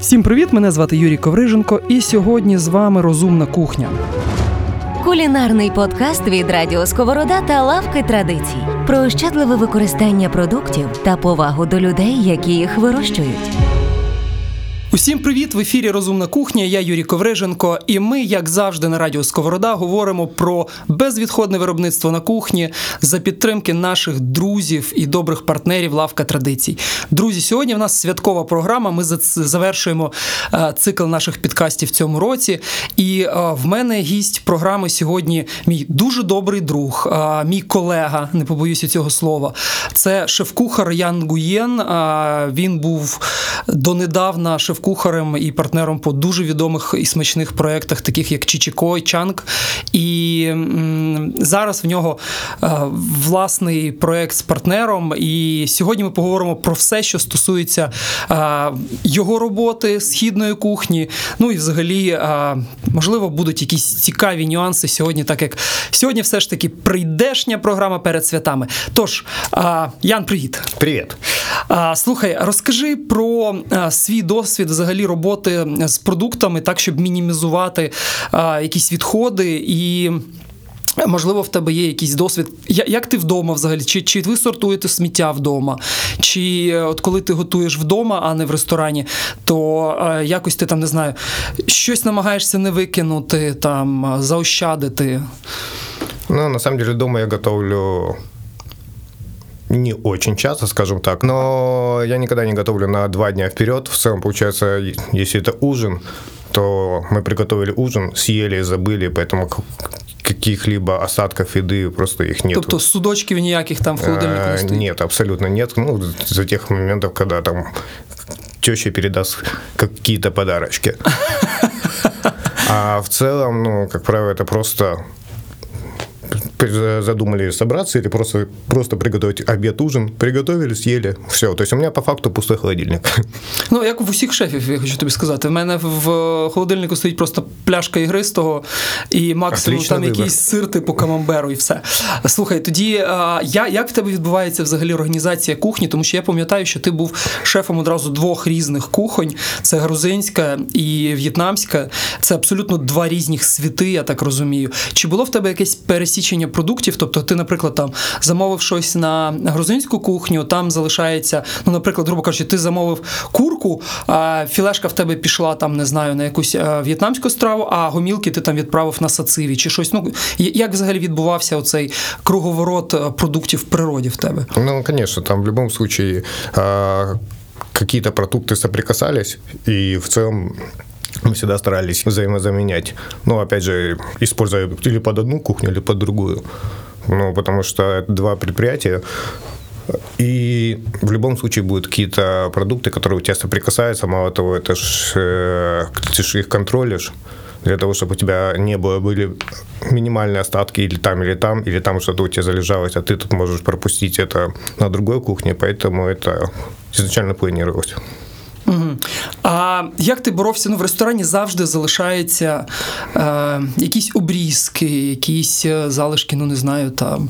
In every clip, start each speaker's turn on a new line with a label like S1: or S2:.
S1: Всім привіт! Мене звати Юрій Ковриженко, і сьогодні з вами розумна кухня.
S2: Кулінарний подкаст від Радіо Сковорода та лавки традицій про ощадливе використання продуктів та повагу до людей, які їх вирощують.
S1: Усім привіт! В ефірі Розумна кухня. Я Юрій Ковриженко, і ми, як завжди, на радіо Сковорода говоримо про безвідходне виробництво на кухні за підтримки наших друзів і добрих партнерів Лавка традицій. Друзі, сьогодні в нас святкова програма. Ми за- завершуємо е, цикл наших підкастів в цьому році. І е, в мене гість програми сьогодні мій дуже добрий друг, е, мій колега, не побоюся цього слова. Це шеф-кухар Ян Гуєн. Він був донедавна шеф-кухарем і партнером по дуже відомих і смачних проєктах, таких як Чічіко і Чанг. І зараз в нього е, власний проєкт з партнером. І сьогодні ми поговоримо про все, що стосується е, його роботи, східної кухні. Ну і взагалі, е, можливо, будуть якісь цікаві нюанси сьогодні, так як сьогодні все ж таки прийдешня програма перед святами. Тож, Ян, привіт.
S3: Привет.
S1: Слухай, розкажи про свій досвід взагалі роботи з продуктами, так щоб мінімізувати якісь відходи і. Можливо, в тебе є якийсь досвід. Як ти вдома взагалі? Чи, чи ви сортуєте сміття вдома? Чи е, от коли ти готуєш вдома, а не в ресторані, то е, якось ти там не знаю, щось намагаєшся не викинути, там заощадити?
S3: Ну, на самом деле, дома я готовлю не очень часто, скажем так, но я никогда не готовлю на два дня вперед. В целом, получается, если это ужин, то мы приготовили ужин, съели и забыли, поэтому к- каких-либо остатков еды просто их нет.
S1: Тобто судочків ніяких там в холодильнику не
S3: Э,
S1: стоїть?
S3: Нет, абсолютно нет. Ну, за тех моментов, когда там теща передаст какие-то подарочки. А в целом, ну, как правило, это просто задумали собраться или просто, просто приготовить обед, ужин, приготовили, съели, все. То есть у меня по факту пустой холодильник.
S1: Ну, як в усіх шефів, я хочу тобі сказати. В мене в холодильнику стоїть просто пляшка ігристого і максимум
S3: Отличний
S1: там
S3: вибір.
S1: якийсь сир типу камамберу і все. Слухай, тоді а, я, як в тебе відбувається взагалі організація кухні? Тому що я пам'ятаю, що ти був шефом одразу двох різних кухонь: це грузинська і в'єтнамська. Це абсолютно два різних світи, я так розумію. Чи було в тебе якесь пересічення продуктів? Тобто, ти, наприклад, там замовив щось на грузинську кухню, там залишається, ну, наприклад, грубо кажучи, ти замовив курку, а філешка в тебе пішла там, не знаю, на якусь е, в'єтнамську страву, а гомілки ти там відправив на сациві чи щось. Ну як взагалі відбувався оцей круговорот е, продуктів в природі в тебе?
S3: Ну, конечно, там в случае а, какие-то продукты соприкасались, и в целом мы всегда старались взаимозаменять. Ну, опять же, используя или под одну кухню, или под другую. Ну, потому что два предприятия, и в любом случае будут какие-то продукты, которые у тебя соприкасаются. Мало того, это ж, э, ты ж их контролишь для того, чтобы у тебя не было были минимальные остатки или там, или там, или там что-то у тебя залежалось, а ты тут можешь пропустить это на другой кухне, поэтому это изначально планировалось.
S1: Угу. А як ти боровся? Ну, в ресторані завжди залишаються е, якісь обрізки, якісь е, залишки, ну не знаю, там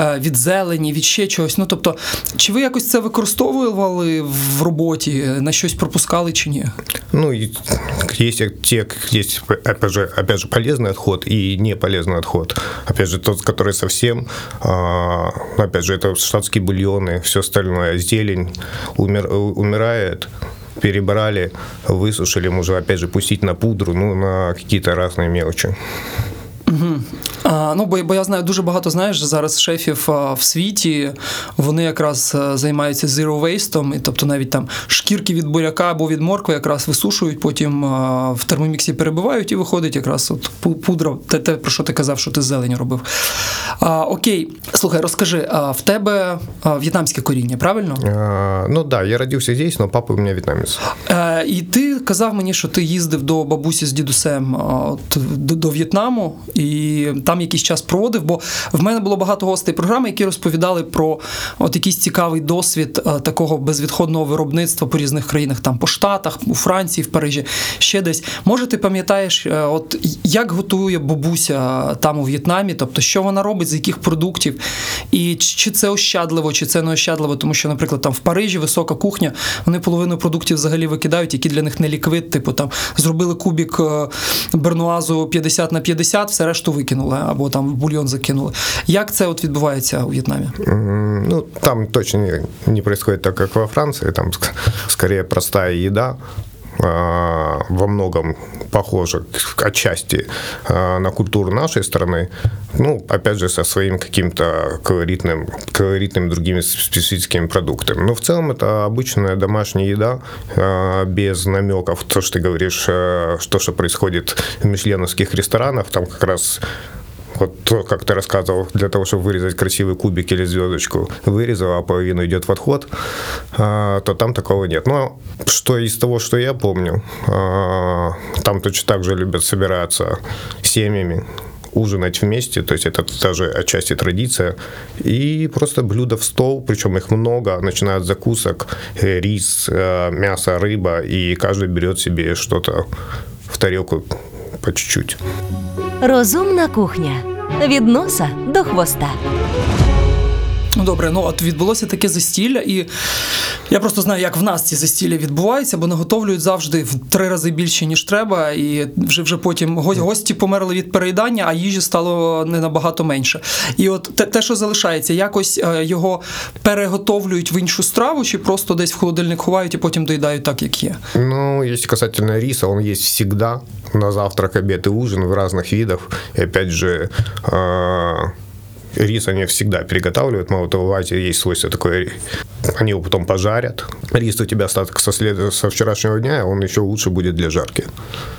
S1: е, від зелені, від ще чогось. Ну тобто, чи ви якось це використовували в роботі, на щось пропускали чи ні?
S3: Ну, и есть те, есть, опять же, опять же, полезный отход и неполезный отход. Опять же, тот, который совсем, а, опять же, это штатские бульоны, все остальное, зелень умер, умирает, перебрали, высушили, можно, опять же, пустить на пудру, ну, на какие-то разные мелочи.
S1: А, ну, бо, бо я знаю дуже багато знаєш зараз шефів а, в світі. Вони якраз а, займаються zero waste, і тобто навіть там шкірки від буряка або від моркви якраз висушують, потім а, в термоміксі перебивають і виходить якраз от пудра, те, те, про що ти казав, що ти з зеленю робив. А, окей, слухай, розкажи, а в тебе а, в'єтнамське коріння, правильно?
S3: А, ну да, я родился здесь, но папа у меня вьетнамец.
S1: Е, і ти казав мені, що ти їздив до бабусі з дідусем а, от, до, до В'єтнаму, і там якийсь час проводив, бо в мене було багато гостей програми, які розповідали про от якийсь цікавий досвід е, такого безвідходного виробництва по різних країнах, там по Штатах, у Франції, в Парижі, ще десь. Може, ти пам'ятаєш, е, от як готує бабуся там у В'єтнамі, тобто що вона робить, з яких продуктів, і чи це ощадливо, чи це не ощадливо, тому що, наприклад, там в Парижі висока кухня, вони половину продуктів взагалі викидають, які для них не ліквид, типу там зробили кубік е, бернуазу 50 на 50, все решту викинули, або там в бульйон закинули. Як це от відбувається у В'єтнамі?
S3: Ну, там точно не, не происходит так, как во Франции. Там ск- скорее простая еда, во многом похожа отчасти а, на культуру нашей страны, ну, опять же, со своим каким-то колоритным, колоритным другими специфическими продуктами. Но в целом это обычная домашняя еда, а, без намеков, то, что ты говоришь, а, что, что происходит в мишленовских ресторанах, там как раз вот то, как ты рассказывал, для того, чтобы вырезать красивый кубик или звездочку, вырезал, а половину идет в отход, а, то там такого нет. Но что из того, что я помню, а, там точно так же любят собираться семьями, ужинать вместе, то есть это тоже отчасти традиция, и просто блюда в стол, причем их много, начиная от закусок, э, рис, э, мясо, рыба, и каждый берет себе что-то в тарелку по чуть-чуть.
S2: Розумна кухня від носа до хвоста.
S1: Ну добре, ну от відбулося таке застілля, і я просто знаю, як в нас ці застілля відбуваються, бо наготовлюють завжди в три рази більше, ніж треба, і вже вже потім го- гості померли від переїдання, а їжі стало не набагато менше. І от те, те, що залишається, якось е, його переготовлюють в іншу страву, чи просто десь в холодильник ховають і потім доїдають так, як є.
S3: Ну, если касательно риса, он есть всегда на завтрак, обед и ужин в разных видах. И опять же, а, рис они всегда переготавливают. Мало того, в Азии есть свойство такое. Они его потом пожарят. Рис у тебя остаток со, след... со вчерашнего дня, он еще лучше будет для жарки.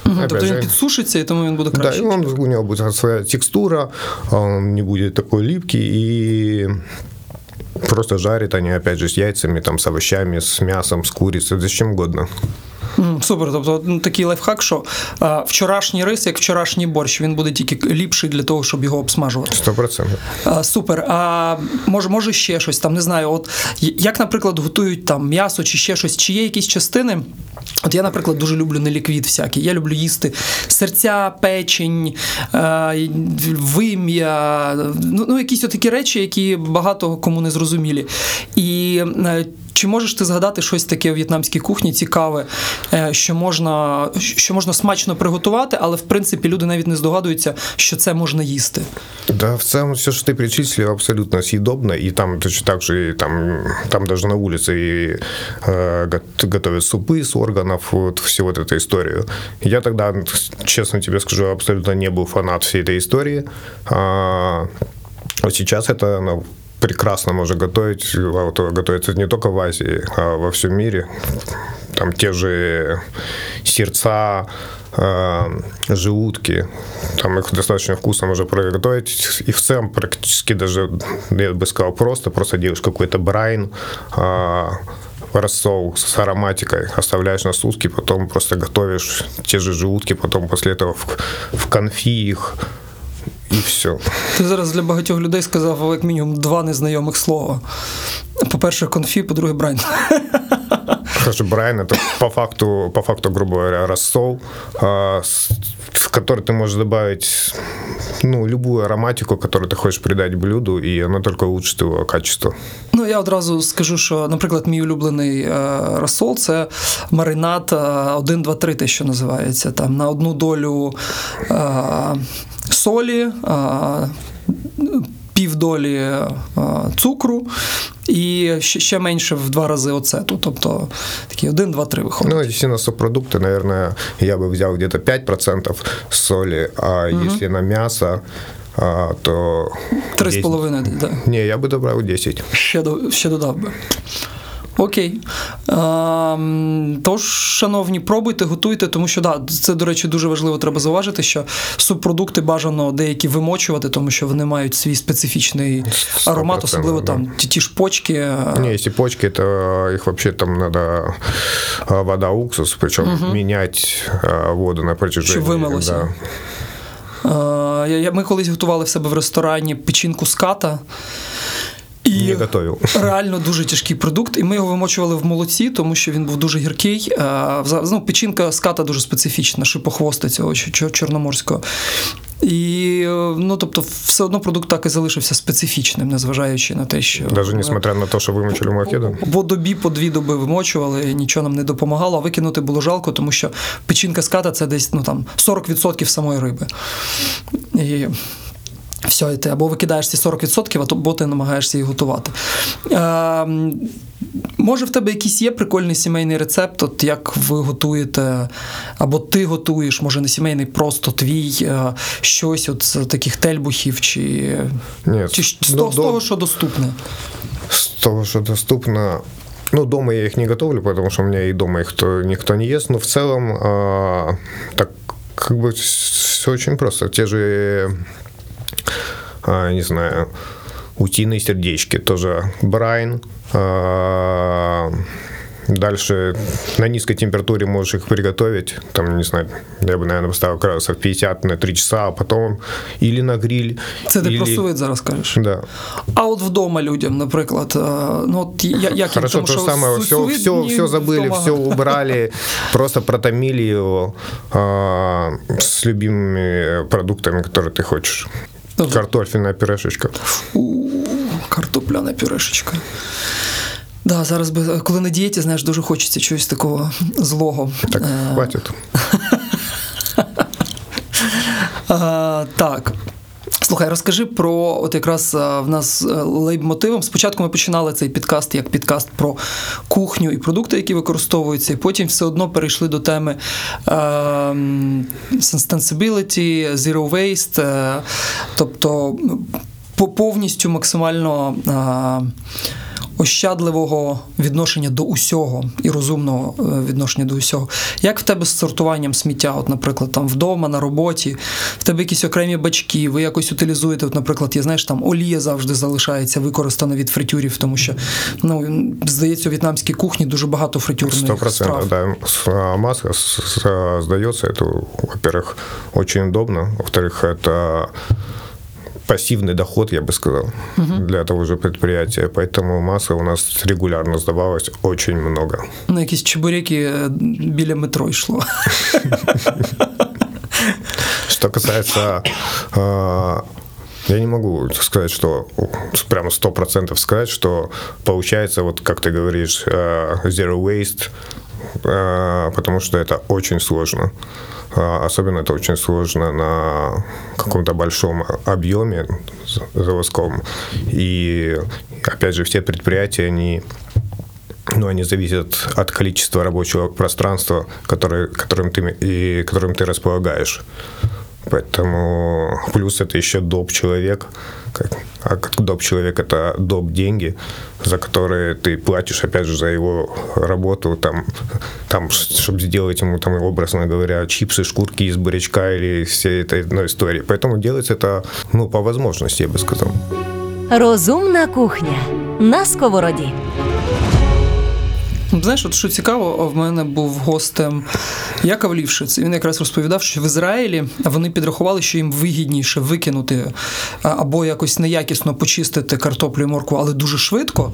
S3: Опять
S1: Тобто він
S3: же,
S1: підсушиться, і тому він буде
S3: да,
S1: краще.
S3: и он, у него будет своя текстура, он не будет такой липкий и просто жарят они, опять же, с яйцами, там, с овощами, с мясом, с курицей, с чем угодно.
S1: Супер, тобто ну, такий лайфхак, що а, вчорашній рис, як вчорашній борщ, він буде тільки ліпший для того, щоб його обсмажувати.
S3: Сто процентов.
S1: А, супер. А може, може ще щось там, не знаю. От як, наприклад, готують там м'ясо чи ще щось, чи є якісь частини? От я, наприклад, дуже люблю неліквід всякий. Я люблю їсти серця, печень, вим'я, ну, ну якісь такі речі, які багато кому не зрозумілі. І е, чи можеш ти згадати щось таке у в'єтнамській кухні цікаве, е, що можна, що можна смачно приготувати, але в принципі люди навіть не здогадуються, що це можна їсти.
S3: Да, в целом все, что ты перечислил, абсолютно съедобно, и там точно так же, и там, там даже на улице и, э, гот- готовят супы с органов, вот всю вот эту историю. Я тогда, честно тебе скажу, абсолютно не был фанат всей этой истории. А, вот сейчас это ну, прекрасно можно готовить, а вот готовится не только в Азии, а во всем мире. Там те же сердца, э, желудки, там их достаточно вкусно можно приготовить. И в целом практически даже, я бы сказал, просто, просто делаешь какой-то брайн, а, рассол с ароматикой, оставляешь на сутки, потом просто готовишь те же желудки, потом после этого в, в конфи их, и все.
S1: Ти зараз для багатьох людей сказав як мінімум два незнайомих слова. По-перше, конфі, по-друге, брайн.
S3: Хорошо, Брайан это по факту, по факту, грубо говоря, рассол, а, с- в который ты можешь добавить ну, любую ароматику, которую ты хочешь придать блюду, и она только улучшит его качество.
S1: Ну, я одразу скажу, що, наприклад, мій улюблений е, розсол це маринад е, 1, 2, 3, те, що називається. Там на одну долю е, солі. Е, Півдолі е, цукру і ще, ще менше в два рази оцету. Тобто такі 1, 2, 3 виходить.
S3: Ну, если на субпродукты, наверное, я бы взял где-то 5% соли, а если на мясо, а, то...
S1: Три з
S3: 10.
S1: половиною. Да.
S3: Не, я бы добавил 10.
S1: Ще, до- ще додав би. Окей. Ем, тож, шановні, пробуйте, готуйте, тому що да, це, до речі, дуже важливо треба зауважити, що субпродукти бажано деякі вимочувати, тому що вони мають свій специфічний аромат, особливо
S3: да.
S1: там ті, ті ж почки. е,
S3: Не, если почки, то их вообще там надо а, вода, уксус, причем менять а, воду на протяжении.
S1: Щоб вимилося.
S3: Да.
S1: Е, я- Ми колись готували в себе в ресторані печінку з ката. І
S3: Не готовил.
S1: реально дуже тяжкий продукт, і ми його вимочували в молоці, тому що він був дуже гіркий. Е, Ну, печінка з ката дуже специфічна, шипохвоста цього чор- чор- чорноморського. І е, ну, тобто, все одно продукт так і залишився специфічним, незважаючи на те, що
S3: Даже несмотря на то, что вымочили мохеду.
S1: по добі, по дві доби вимочували, нічого нам не допомагало. А викинути було жалко, тому що печінка з ката це десь ну, там, 40% самої риби. І все, і ти або викидаєш ці 40%, або ти намагаєшся їх готувати. Е, може, в тебе якийсь є прикольний сімейний рецепт, от як ви готуєте, або ти готуєш, може не сімейний, просто твій е, щось от з таких тельбухів, чи,
S3: Нет.
S1: чи з,
S3: ну,
S1: того- з того, що доступне.
S3: С того, что доступно. Ну, дома я их не готовлю, потому что у меня и дома их то, никто не ест. Но в целом, а, так как бы все очень просто. Те же, не знаю, утиные сердечки, тоже брайн. а, Дальше на низкой температуре можешь их приготовить. Там, не знаю, я бы, наверное, поставил градусов 50 на 3 часа, а потом или на гриль.
S1: Це ти
S3: или...
S1: про сувид зараз кажеш.
S3: Да.
S1: А от вдома людям, наприклад, е, ну от я- як
S3: Хорошо,
S1: тому
S3: то же самое, все, все, все забыли,
S1: вдома.
S3: все убрали, просто протомили его а, с любимыми продуктами, которые ты хочешь.
S1: Ну,
S3: Картофельная пюрешечка.
S1: У, Картопляна пюрешечка. Да, зараз би, коли на дієті, знаєш, дуже хочеться чогось такого злого.
S3: Так, хватить.
S1: А, так. Слухай, розкажи про от якраз в нас лейбмотивом. лейб-мотивом. Спочатку ми починали цей підкаст як підкаст про кухню і продукти, які використовуються, і потім все одно перейшли до теми е, sustainability, zero waste, е, тобто повністю максимально. е, Ощадливого відношення до усього і розумного е, відношення до усього. Як в тебе з сортуванням сміття? От, наприклад, там вдома, на роботі, в тебе якісь окремі бачки, ви якось утилізуєте. От, наприклад, я знаєш, там олія завжди залишається використана від фритюрів, тому що ну здається, у в'єтнамській кухні дуже багато фритюрних
S3: Сто процентов,
S1: страв.
S3: да. С- а Маска с- с- сдается, это, во-первых, очень удобно. Во-вторых, это пассивный доход, я бы сказал, для того же предприятия. Поэтому масла у нас регулярно сдавалось очень много.
S1: На якісь чебуреки біля метро йшло.
S3: Что касается... э, Я не могу сказать, что прямо сто процентов сказать, что получается, вот как ты говоришь, э, zero waste, потому что это очень сложно. А, Особенно это очень сложно на каком-то большом объеме заводском. И опять же, все предприятия, они ну, они зависят от количества рабочего пространства, которое, которым, ты, и которым ты располагаешь. Поэтому плюс это еще доп человек. Как, а доп человек это доп деньги, за которые ты платишь, опять же, за его работу, там, там чтобы сделать ему, там, образно говоря, чипсы, шкурки из бурячка или всей этой одной истории. Поэтому делается это, ну, по возможности, я бы сказал.
S2: Розумна кухня на сковороді.
S1: Знаєш, от що цікаво, в мене був гостем Яков Лівшиц. і Він якраз розповідав, що в Ізраїлі вони підрахували, що їм вигідніше викинути а, або якось неякісно почистити картоплю і моркву, але дуже швидко,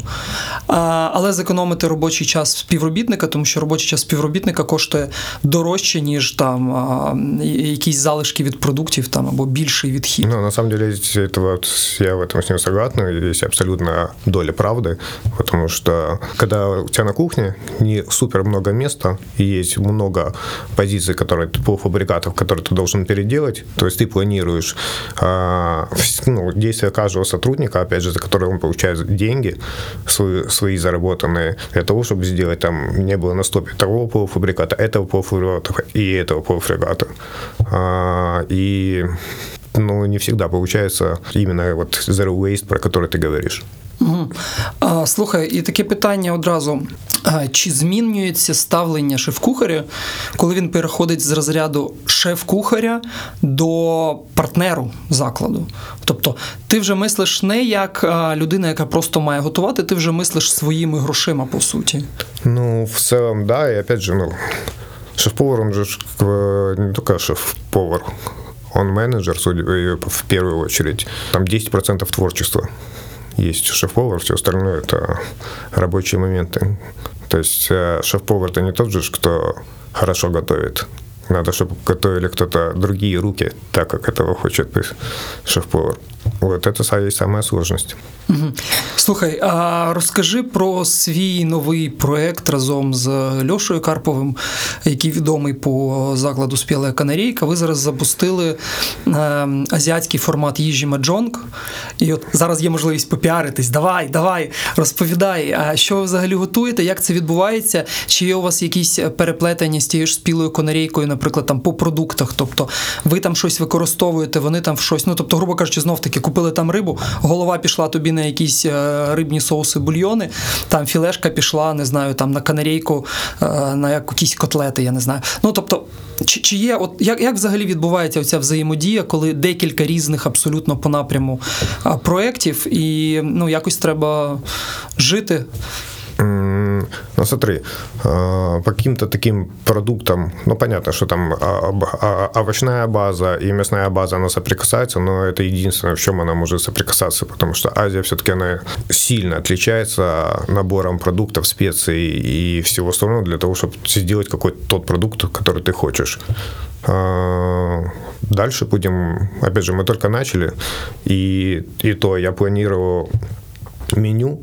S1: а, але зекономити робочий час співробітника, тому що робочий час співробітника коштує дорожче, ніж там а, якісь залишки від продуктів там або більший відхід.
S3: Ну, на самом деле, это вот, я в этом с ним согласен, есть абсолютно доля правды, потому что когда у тебя на кухне Не супер много места, и есть много позиций, которые, полуфабрикатов, которые ты должен переделать, то есть ты планируешь вс- ну, действия каждого сотрудника, опять же, за которые он получает деньги, свои, свои заработанные, для того, чтобы сделать там, не было на стопе того полуфабриката, этого полуфабриката и этого полуфабриката. А, и ну, не всегда получается именно вот zero waste, про который ты говоришь.
S1: Угу. А, слухай, і таке питання одразу: чи змінюється ставлення шеф-кухаря, коли він переходить з розряду шеф-кухаря до партнеру закладу? Тобто, ти вже мислиш не як людина, яка просто має готувати, ти вже мислиш своїми грошима, по суті.
S3: Ну, в целом, да, и опять же, ну, шеф-повар, он же э, не только шеф-повар, он менеджер, судя, э, в первую очередь. Там 10% творчества есть шеф-повар, все остальное это рабочие моменты. То есть э, шеф-повар это не тот же, кто хорошо готовит. Надо, чтобы готовили кто-то другие руки, так как этого хочет шеф-повар. Вот это есть самая сложность.
S1: Угу. Слухай, а розкажи про свій новий проект разом з Льошою Карповим, який відомий по закладу Спіла Канарійка. Ви зараз запустили е, азіатський формат їжі Маджонг. І от зараз є можливість попіаритись. Давай, давай, розповідай, а що ви взагалі готуєте, як це відбувається? Чи є у вас якісь переплетення з тією ж спілою канарійкою, наприклад, там по продуктах? Тобто ви там щось використовуєте, вони там щось. Ну тобто, грубо кажучи, знов таки купили там рибу, голова пішла тобі на якісь е, рибні соуси, бульйони, там філешка пішла, не знаю, там на канарейку, е, на якісь котлети, я не знаю. Ну тобто, чи чи є, от як як взагалі відбувається оця взаємодія, коли декілька різних абсолютно по напряму проєктів, і ну якось треба жити?
S3: Ну, смотри, по каким-то таким продуктам, ну, понятно, что там овощная база и мясная база, она соприкасается, но это единственное, в чем она может соприкасаться, потому что Азия все-таки она сильно отличается набором продуктов, специй и всего остального для того, чтобы сделать какой-то тот продукт, который ты хочешь. Дальше будем, опять же, мы только начали, и, и то я планировал меню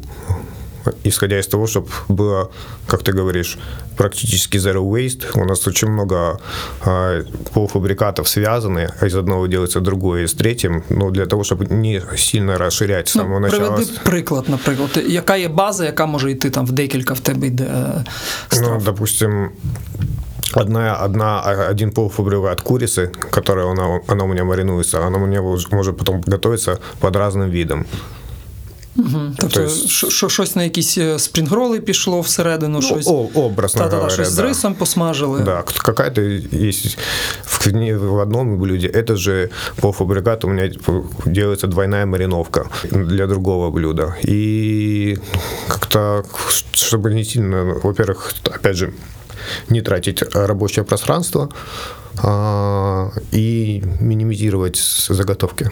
S3: исходя из того, чтобы было, как ты говоришь, практически zero waste. У нас очень много э, полуфабрикатов связаны, из одного делается другое, из третьим, ну, для того, чтобы не сильно розширяти з
S1: ну,
S3: самого
S1: начала. Приведи приклад, наприклад. Яка є база, яка може йти там в декілька в тебе йде
S3: страв? Ну, допустим, одна, одна, один полуфабрикат курицы, которая она, она у меня маринуется, она у меня может потом готовиться под разным видом.
S1: Угу. Тобто, есть... що, щось на якісь е, спрінгроли пішло всередину, ну, щось
S3: о, образно
S1: та,
S3: говоря,
S1: щось
S3: да.
S1: з рисом посмажили.
S3: Да, какая-то есть в, в одном блюде. Это же по фабрикату у меня делается двойная мариновка для другого блюда. И как-то, чтобы не сильно, во-первых, опять же, не тратить рабочее пространство а, и минимизировать заготовки.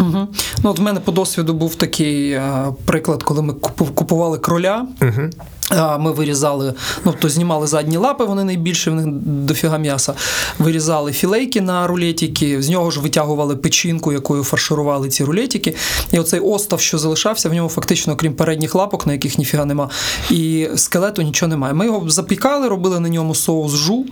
S1: Угу. Ну, от в мене по досвіду був такий е, приклад, коли ми купували кроля. Угу. Ми вирізали, ну то знімали задні лапи, вони найбільше в них дофіга м'яса. Вирізали філейки на рулетики, з нього ж витягували печінку, якою фарширували ці рулетики. І оцей остав, що залишався, в ньому фактично, крім передніх лапок, на яких ніфіга нема, і скелету нічого немає. Ми його запікали, робили на ньому соус жу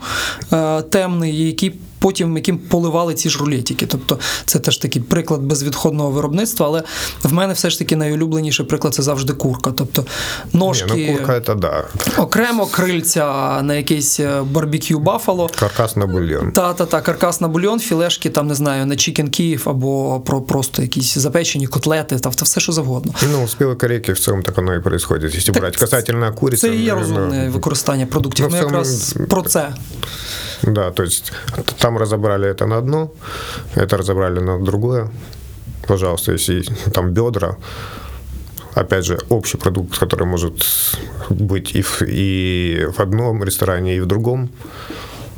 S1: е, темний, який потім яким поливали ці ж рулетики. Тобто це теж такий приклад безвідходного виробництва, але в мене все ж таки найулюбленіший приклад це завжди курка. Тобто ножки
S3: Ні, ну, курка це да.
S1: окремо крильця на якийсь е, барбекю Бафало.
S3: Каркас на бульйон.
S1: Та-та-та, каркас на бульйон, філешки, там не знаю, на Чікен Київ або про просто якісь запечені котлети, та все, що завгодно.
S3: Ну, спіло корейки в цьому так воно і відбувається. Якщо брати касательно куриці.
S1: Це і є розумне використання продуктів. Ну, Ми якраз про це.
S3: Да, то есть там разобрали это на одно, это разобрали на другое. Пожалуйста, если там бедра, опять же, общий продукт, который может быть и в, и в одном ресторане, и в другом,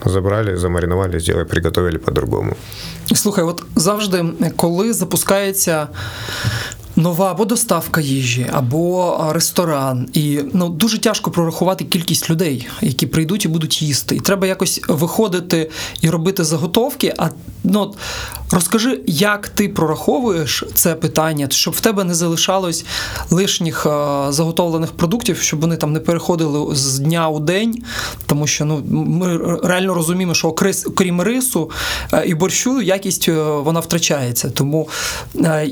S3: забрали, замаринували, сделали, приготовили по-другому.
S1: Слухай, от завжди, коли запускається нова або доставка їжі, або ресторан. І ну дуже тяжко прорахувати кількість людей, які прийдуть і будуть їсти. І треба якось виходити і робити заготовки. А ну розкажи, як ти прораховуєш це питання, щоб в тебе не залишалось лишніх заготовлених продуктів, щоб вони там не переходили з дня у день, тому що ну ми реально розуміємо, що окрім рису і борщу, якість вона втрачається. Тому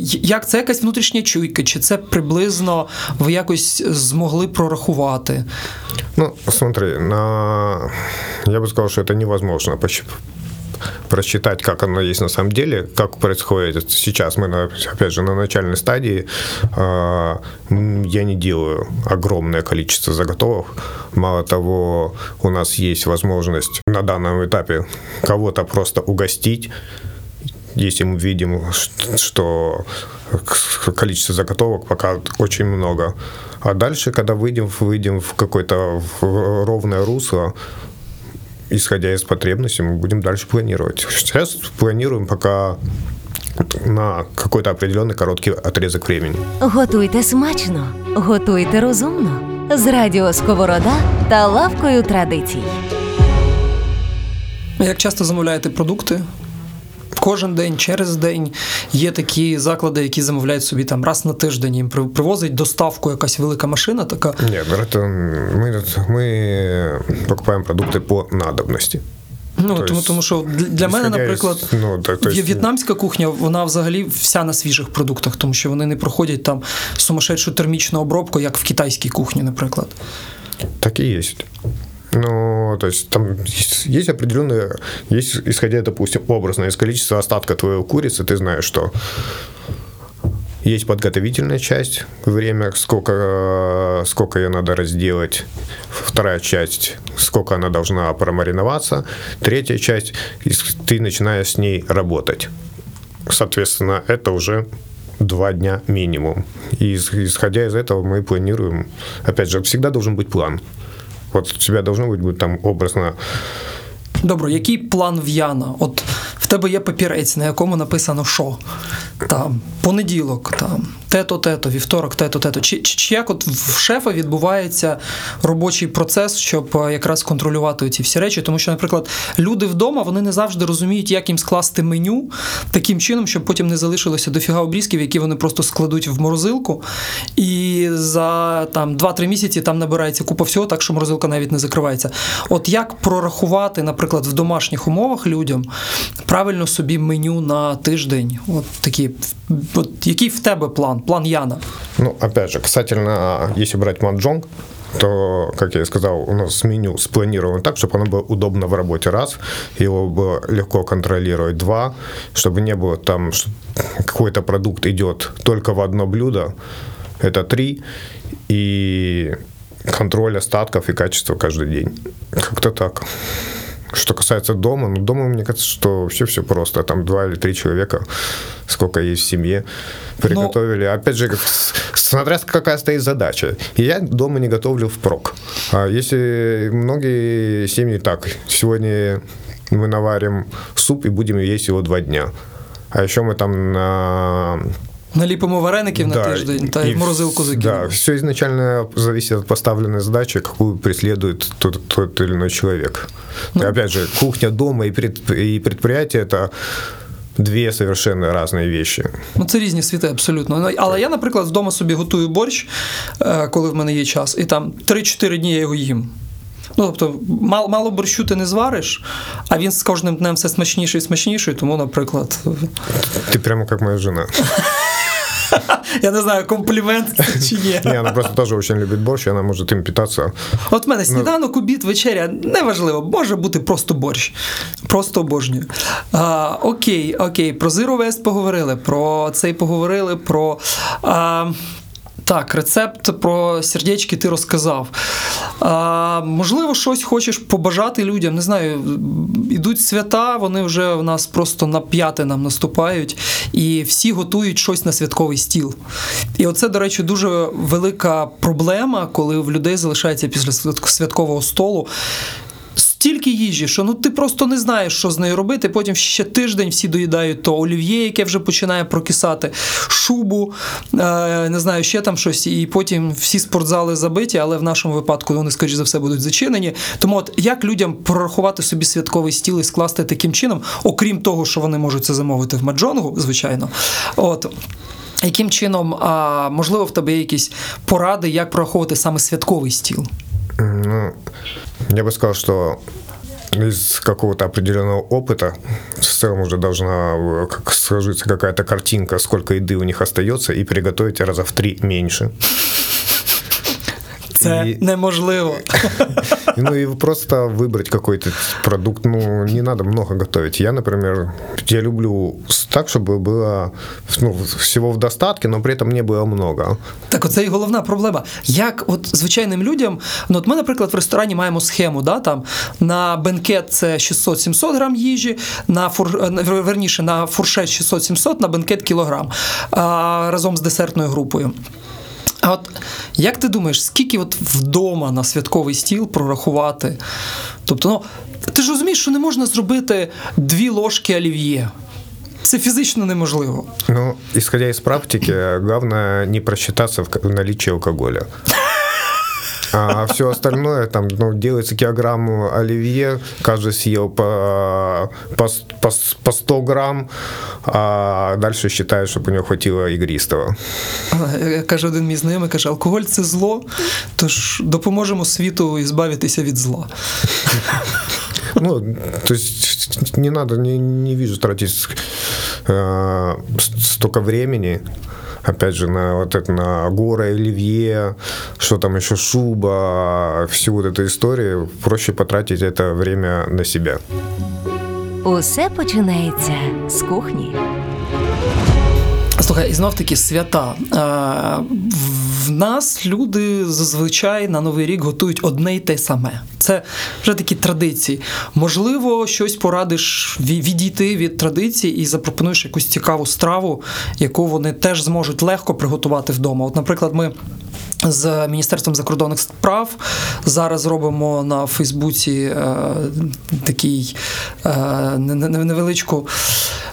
S1: як це якась внутрішня внутрішня чуйка, чи це приблизно ви якось змогли прорахувати?
S3: Ну, смотри, на... я бы сказал, что это невозможно просчитать, как оно есть на самом деле, как происходит. Сейчас мы, на, опять же, на начальной стадии. А, я не делаю огромное количество заготовок. Мало того, у нас есть возможность на данном этапе кого-то просто угостить, если мы видим, что количество заготовок пока очень много. А дальше, когда выйдем, выйдем в какое-то ровное русло, исходя из потребностей, мы будем дальше планировать. Сейчас планируем пока на какой-то определенный короткий отрезок времени.
S2: Готуйте смачно, готуйте розумно з радіо Сковорода та лавкою традицій.
S1: Як часто замовляєте продукти? Кожен день, через день є такі заклади, які замовляють собі там раз на тиждень. Їм при- привозить доставку якась велика машина, така.
S3: Нет, ну, это мы, мы покупаем продукты по надобности.
S1: Ну
S3: То
S1: тому,
S3: есть,
S1: тому що для- для мене,
S3: исходя из-
S1: наприклад,
S3: ну, то- то
S1: в'є-
S3: есть-
S1: в'єтнамська кухня, вона взагалі вся на свіжих продуктах, тому що вони не проходять там сумасшедшу термічну обробку, як в китайській кухні, наприклад.
S3: Так и есть. Ну, то есть там есть, есть определенные, есть, исходя, допустим, образно, из количества остатка твоей курицы, ты знаешь, что есть подготовительная часть, время, сколько, сколько ее надо разделать. Вторая часть, сколько она должна промариноваться. Третья часть, ты начинаешь с ней работать. Соответственно, это уже два дня минимум. И ис- исходя из этого мы планируем, опять же, всегда должен быть план. Вот у тебя должно быть, быть там образно
S1: Добре, який план в'яна? От в тебе є папірець, на якому написано що? Там понеділок, там те-то, те-то, вівторок, те-то, те-то. Чи, чи, чи як от в шефа відбувається робочий процес, щоб е, якраз контролювати ці всі речі? Тому що, наприклад, люди вдома вони не завжди розуміють, як їм скласти меню таким чином, щоб потім не залишилося дофіга обрізків, які вони просто складуть в морозилку, і за там 2-3 місяці там набирається купа всього, так що морозилка навіть не закривається. От як прорахувати, наприклад, в домашніх умовах людям правильно собі меню на тиждень? От такі, от який в тебе план? План Яна?
S3: Ну, опять же, касательно, если брать маджонг, то, как я и сказал, у нас меню спланировано так, чтобы оно было удобно в работе раз, его было легко контролировать два, чтобы не было там, что какой-то продукт идет только в одно блюдо, это три, и контроль остатков и качества каждый день. Как-то так. Что касается дома, ну, дома, мне кажется, что вообще все просто. Там два или три человека, сколько есть в семье, приготовили. Опять же, как смотря какая стоит задача. И я дома не готовлю впрок. А если многие семьи так, сегодня мы наварим суп и будем есть его два дня. А еще мы там на
S1: Наліпимо вареників на тиждень та й
S3: и
S1: в морозилку
S3: вс-
S1: закинемо.
S3: Да, все изначально зависит от поставленной задачи, какую преследует тот, тот или иной человек.
S1: Ну.
S3: И опять же, кухня дома и, пред- и предприятие это две совершенно разные вещи.
S1: Ну, це різні світи, абсолютно. Ну, Але я, наприклад, вдома собі готую борщ, е, коли в мене є час, і там 3-4 дні я його їм. Ну, тобто, мало, мало борщу ти не звариш, а він з кожним днем все смачніший і смачніший, тому, наприклад,
S3: Ты прямо как моя жена.
S1: я не знаю, комплімент це чи ні.
S3: Ні, вона просто теж очень любить борщ, і вона може тим питатися.
S1: От в мене сніданок, обід, вечеря, неважливо, може бути просто борщ. Просто обожнюю. А, окей, окей, про Zero Waste поговорили, про цей поговорили, про. А, так, рецепт про сердечки ти розказав. А, можливо, щось хочеш побажати людям. Не знаю, ідуть свята, вони вже в нас просто на п'яте нам наступають, і всі готують щось на святковий стіл. І оце, до речі, дуже велика проблема, коли в людей залишається після свят- святкового столу. Стільки їжі, що ну ти просто не знаєш, що з нею робити. Потім ще тиждень всі доїдають то олів'є, яке вже починає прокисати, шубу, е, не знаю, ще там щось. І потім всі спортзали забиті, але в нашому випадку вони, скоріш за все, будуть зачинені. Тому от як людям прорахувати собі святковий стіл і скласти таким чином, окрім того, що вони можуть це замовити в Маджонгу, звичайно. От. Яким чином, а, можливо, в тебе є якісь поради, як прораховувати саме святковий стіл?
S3: Ну, я бы сказал, что из какого-то определенного опыта в целом уже должна э, как сложиться какая-то картинка, сколько еды у них остается, и приготовить раза в три меньше.
S1: Це
S3: І-
S1: неможливо.
S3: Ну и просто выбрать какой-то продукт. Ну, не надо много готовить. Я, например, я люблю с- так, чтобы было ну, всего в достатке, но при этом не было много.
S1: Так, оце і головна проблема. Як от звичайним людям, ну от ми, наприклад, в ресторані маємо схему, да, там на бенкет це 600-700 грам їжі, на фур, е, вер- верніше на фуршет 600-700, на бенкет кілограм а, разом з десертною групою. А от як ти думаєш, скільки от вдома на святковий стіл прорахувати? Тобто, ну. Ти ж розумієш, що не можна зробити дві ложки олів'є. Це фізично неможливо.
S3: Ну, исходя из практики, главное не просчитаться в наличии алкоголя. А все остальное, там, ну, делается килограмм оливье, каждый съел по, по, с- по, с- по 100 грамм, а дальше считает, чтобы у него хватило игристого.
S1: Е, Каже один мій знайомий, каже, алкоголь це зло, тож допоможемо світу ізбавитися від зла.
S3: Ну, то есть не надо, не, не вижу тратить э, с- столько времени, опять же, на вот это, на горы оливье, что там еще шуба, всю вот эту историю. Проще потратить это время на себя.
S2: Усе починається з кухні.
S1: Слухай, і знов таки свята. в нас люди зазвичай на Новий рік готують одне й те саме. Це вже такі традиції. Можливо, щось порадиш відійти від традицій і запропонуєш якусь цікаву страву, яку вони теж зможуть легко приготувати вдома. От, наприклад, ми. З Міністерством закордонних справ зараз робимо на Фейсбуці е, такий е, не- не- невеличку,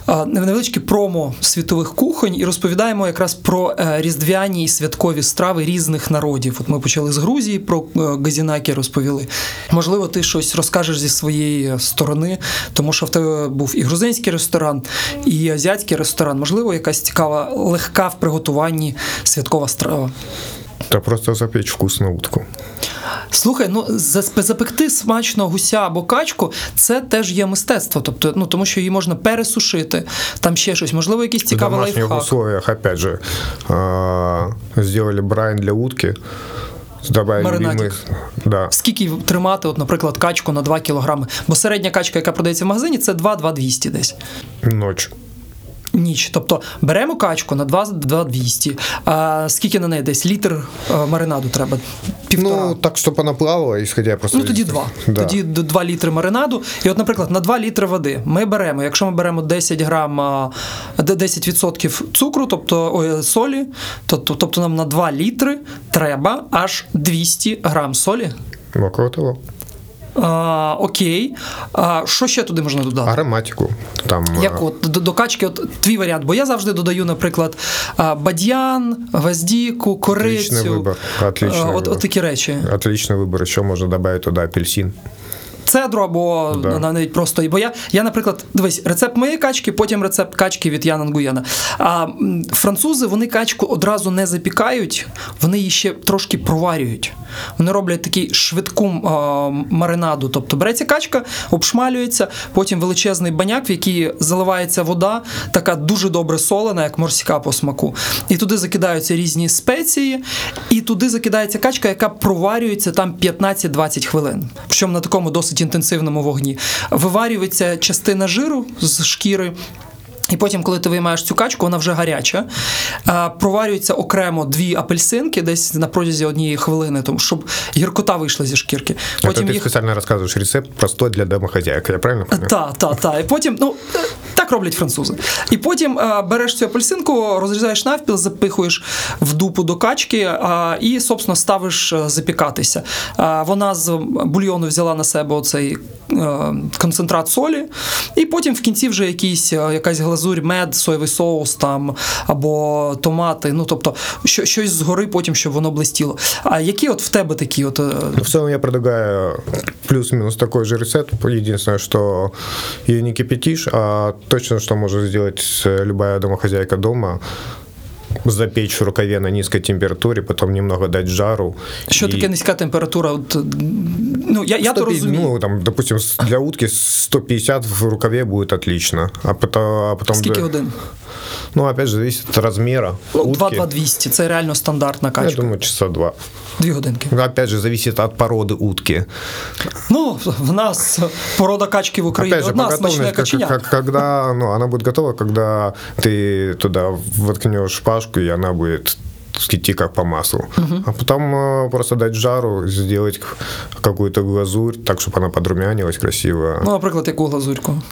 S1: е, невеличке промо світових кухонь і розповідаємо якраз про е, різдвяні і святкові страви різних народів. От ми почали з Грузії про е, газінаки розповіли. Можливо, ти щось розкажеш зі своєї сторони, тому що в тебе був і грузинський ресторан, і азіатський ресторан. Можливо, якась цікава, легка в приготуванні святкова страва.
S3: Это просто запечь вкусную утку.
S1: Слухай, ну запекти смачно гуся або качку це теж є мистецтво. Тобто, ну тому що її можна пересушити, там ще щось, можливо, якийсь
S3: В
S1: цікавий
S3: домашних
S1: лайфхак.
S3: условиях, опять же, сделали брайн для утки, любимых... Да,
S1: Скільки тримати, от, наприклад, качку на 2 кілограми? Бо середня качка, яка продається в магазині, це 2-2-200 десь.
S3: ночь.
S1: Ніч. Тобто беремо качку на 2-2-200. А скільки на неї десь? Літр е, маринаду треба? Півтора.
S3: Ну, так, чтобы она плавала, исходя просто...
S1: Ну тоді два.
S3: Да.
S1: Тоді д- два літри маринаду. І, от, наприклад, на 2 літри води ми беремо, якщо ми беремо 10 грам, 10% цукру, тобто ой, солі, то, то- тобто нам на 2 літри треба аж 200 грам солі.
S3: Того.
S1: А, окей. А, що ще туди можна додати?
S3: Ароматику. Там,
S1: Як от до, до качки, от твій варіант, бо я завжди додаю, наприклад, бадьян, гвоздіку, корицю.
S3: Отличний вибір, отличний
S1: От,
S3: вибір.
S1: от такі речі.
S3: Отличний вибор. Що можна додати туди? апельсин.
S1: Цедру або
S3: Да.
S1: навіть просто. Бо я, я, наприклад, дивись, рецепт моєї качки, потім рецепт качки від Яна Нгуєна. А французи вони качку одразу не запікають, вони її ще трошки проварюють. Вони роблять такий швидку маринаду. Тобто береться качка, обшмалюється, потім величезний баняк, в який заливається вода, така дуже добре солена, як морська по смаку. І туди закидаються різні спеції, і туди закидається качка, яка проварюється там 15-20 хвилин. Причому на такому досить інтенсивному вогні. Виварюється частина жиру з шкіри. І потім, коли ти виймаєш цю качку, вона вже гаряча. А, проварюються окремо дві апельсинки десь на протязі однієї хвилини, тому щоб гіркота вийшла зі шкірки.
S3: Это
S1: Потім
S3: ты
S1: їх
S3: специально рассказываешь рецепт простой для домохозяек, я правильно понял?
S1: та, та, та. І потім, ну е, так роблять французи. І потім е, береш цю апельсинку, розрізаєш навпіл, запихуєш в дупу до качки е, і, собственно, ставиш е, запікатися. Е, вона з бульйону взяла на себе оцей е, концентрат солі, і потім в кінці вже якийсь, е, якась глазурь, мед, соєвий соус там або томати. Ну тобто, що, щось згори, потім щоб воно блистіло. А які от в тебе такі от. е,
S3: В целом я предлагаю плюс-минус такой же рецепт. Единственное, что ее не кипятишь, а точно, может сделать э, любая домохозяйка дома. Запечь в рукаве на низкой температуре, потом немного дать жару.
S1: Що
S3: і...
S1: таке низька температура? От, ну, я, я то розумію.
S3: Ну, там, допустим, для утки 150 в рукаве будет отлично. А потом... А потом
S1: Скільки годин?
S3: Ну, опять же, зависит от размера
S1: Ну,
S3: утки.
S1: 2-2-200. Це реально стандартна
S3: Я
S1: качка.
S3: думаю, часа два.
S1: Дві годинки.
S3: Ну, Опять же, зависит от породы утки.
S1: Ну, в нас порода качки в Україні
S3: Опять же, по
S1: одна смачне
S3: готовности, как-
S1: каченя.
S3: как- когда ну, она будет готова, когда ты туда воткнешь шпажку, и она будет идти как по маслу. А потом э, просто дать жару, сделать к- какую-то глазурь, так, чтобы она подрумянилась красиво.
S1: Ну, наприклад, яку глазурьку.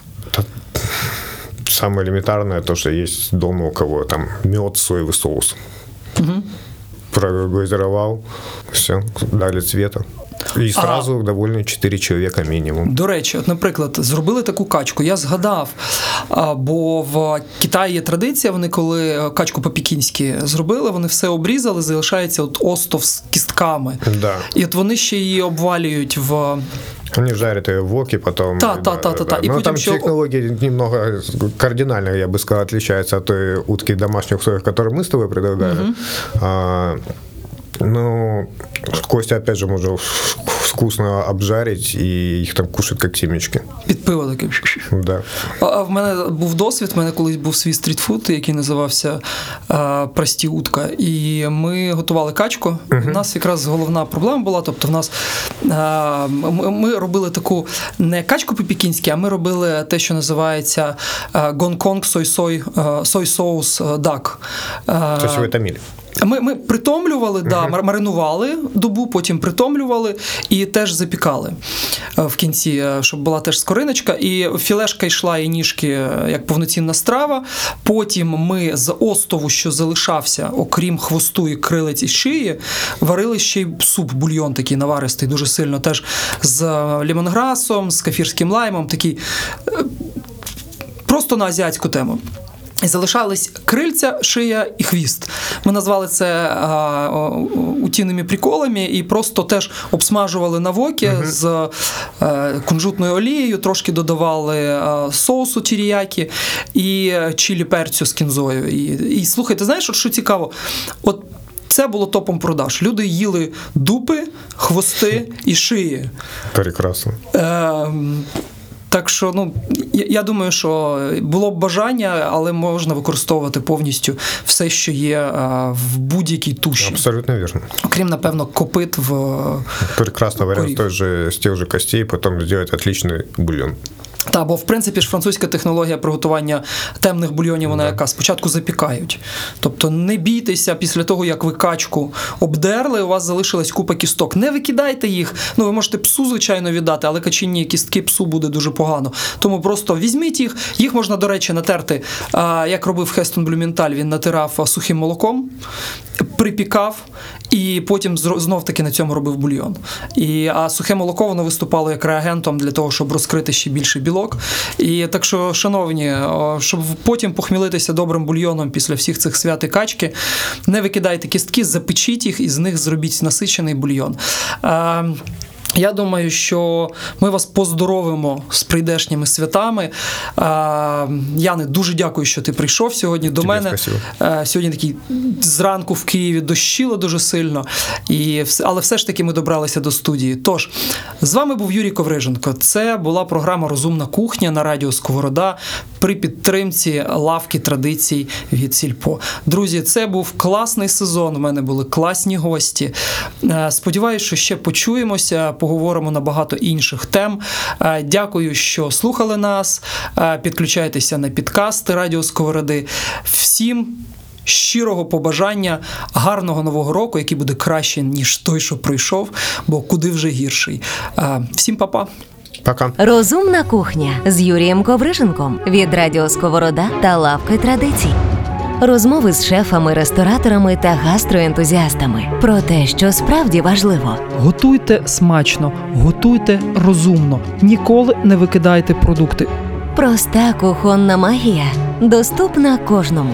S3: Самое элементарное, то, что есть дома у кого, там, мед, соевый соус. Проглазировал, все, дали цвета. И сразу довольны 4 человека минимум.
S1: До речі, от, наприклад, зробили таку качку. Я згадав, а, бо в Китаї є традиція, вони коли качку по-пікінськи зробили, вони все обрізали, залишається от остов з кістками.
S3: Да.
S1: І от вони ще її обвалюють в
S3: Они жарят ее в воке потом.
S1: Та, та, та, та, та. И
S3: Но
S1: потом
S3: там
S1: еще-
S3: технология немного кардинально, я бы сказал, отличается от той утки в домашних условиях, которую мы с тобой предлагали. А, ну, кости, опять же, можно вкусно обжарить и их там кушать как семечки.
S1: під пиво таке.
S3: Да.
S1: А- А в мене був досвід, в мене колись був свій стрітфуд, який називався е, Прості утка. І ми готували качку. У нас якраз головна проблема була. Тобто, в нас е, ми, ми робили таку не качку по-пікінськи, а ми робили те, що називається гонконг сой сой соус дак. Е,
S3: вы томили.
S1: Ми, ми притомлювали, да, мар- маринували добу, потім притомлювали і теж запікали е, в кінці, е, щоб була теж скориночка. І філешка йшла і ніжки е, як повноцінна страва. Потім ми з остову, що залишався, окрім хвосту і крилиць і шиї, варили ще й суп, бульйон такий наваристий, дуже сильно теж з лімонграсом, з кафірським лаймом. Такий просто на азіатську тему. Залишались крильця, шия і хвіст. Ми назвали це а, о, утінними приколами і просто теж обсмажували на вокі з е, кунжутною олією, трошки додавали е, соусу тіріякі і е, чилі перцю з кінзою. І, і слухайте, знаєш, от що цікаво? От це було топом продаж. Люди їли дупи, хвости і шиї.
S3: Прекрасно.
S1: Ем, Так що, ну я, я думаю, що було б бажання, але можна використовувати повністю все, що є а, в будь-якій туші,
S3: Абсолютно вірно.
S1: окрім, напевно, копит в
S3: Прекрасно
S1: варіант
S3: той же, тех же костей, потім зробити отличний бульон.
S1: Та, бо в принципі ж французька технологія приготування темних бульйонів, вона яка спочатку запікають. Тобто не бійтеся після того, як ви качку обдерли, у вас залишилась купа кісток. Не викидайте їх. Ну, ви можете псу, звичайно, віддати, але качинні кістки псу буде дуже погано. Тому просто візьміть їх. Їх можна, до речі, натерти, як робив Хестон Блюменталь, він натирав сухим молоком, припікав. І потім знов таки на цьому робив бульйон. І, а сухе молоко воно виступало як реагентом для того, щоб розкрити ще більше білок. І так що, шановні, щоб потім похмілитися добрим бульйоном після всіх цих свят і качки, не викидайте кістки, запечіть їх і з них зробіть насичений бульйон. Я думаю, що ми вас поздоровимо з прийдешніми святами. Яне, дуже дякую, що ти прийшов сьогодні до мене.
S3: спасибо.
S1: Е, Сьогодні такий зранку в Києві дощило дуже сильно, і, але все ж таки ми добралися до студії. Тож, з вами був Юрій Ковриженко. Це була програма Розумна кухня на радіо Сковорода при підтримці лавки традицій від Сільпо. Друзі, це був класний сезон. У мене були класні гості. Е, Сподіваюсь, що ще почуємося, поговоримо на багато інших тем. Е, Дякую, що слухали нас. Е, Підключайтеся на підкасти Радіо Сковороди. Всім. Щирого побажання гарного нового року, який буде краще, ніж той, що пройшов, бо куди вже гірший. Е, Всім па-па.
S3: Пока.
S2: Розумна кухня з Юрієм Ковриженком від Радіо Сковорода та Лавки традицій. Розмови з шефами, рестораторами та гастроентузіастами про те, що справді важливо.
S1: Готуйте смачно, готуйте розумно. Ніколи не викидайте продукти.
S2: Проста кухонна магія доступна кожному.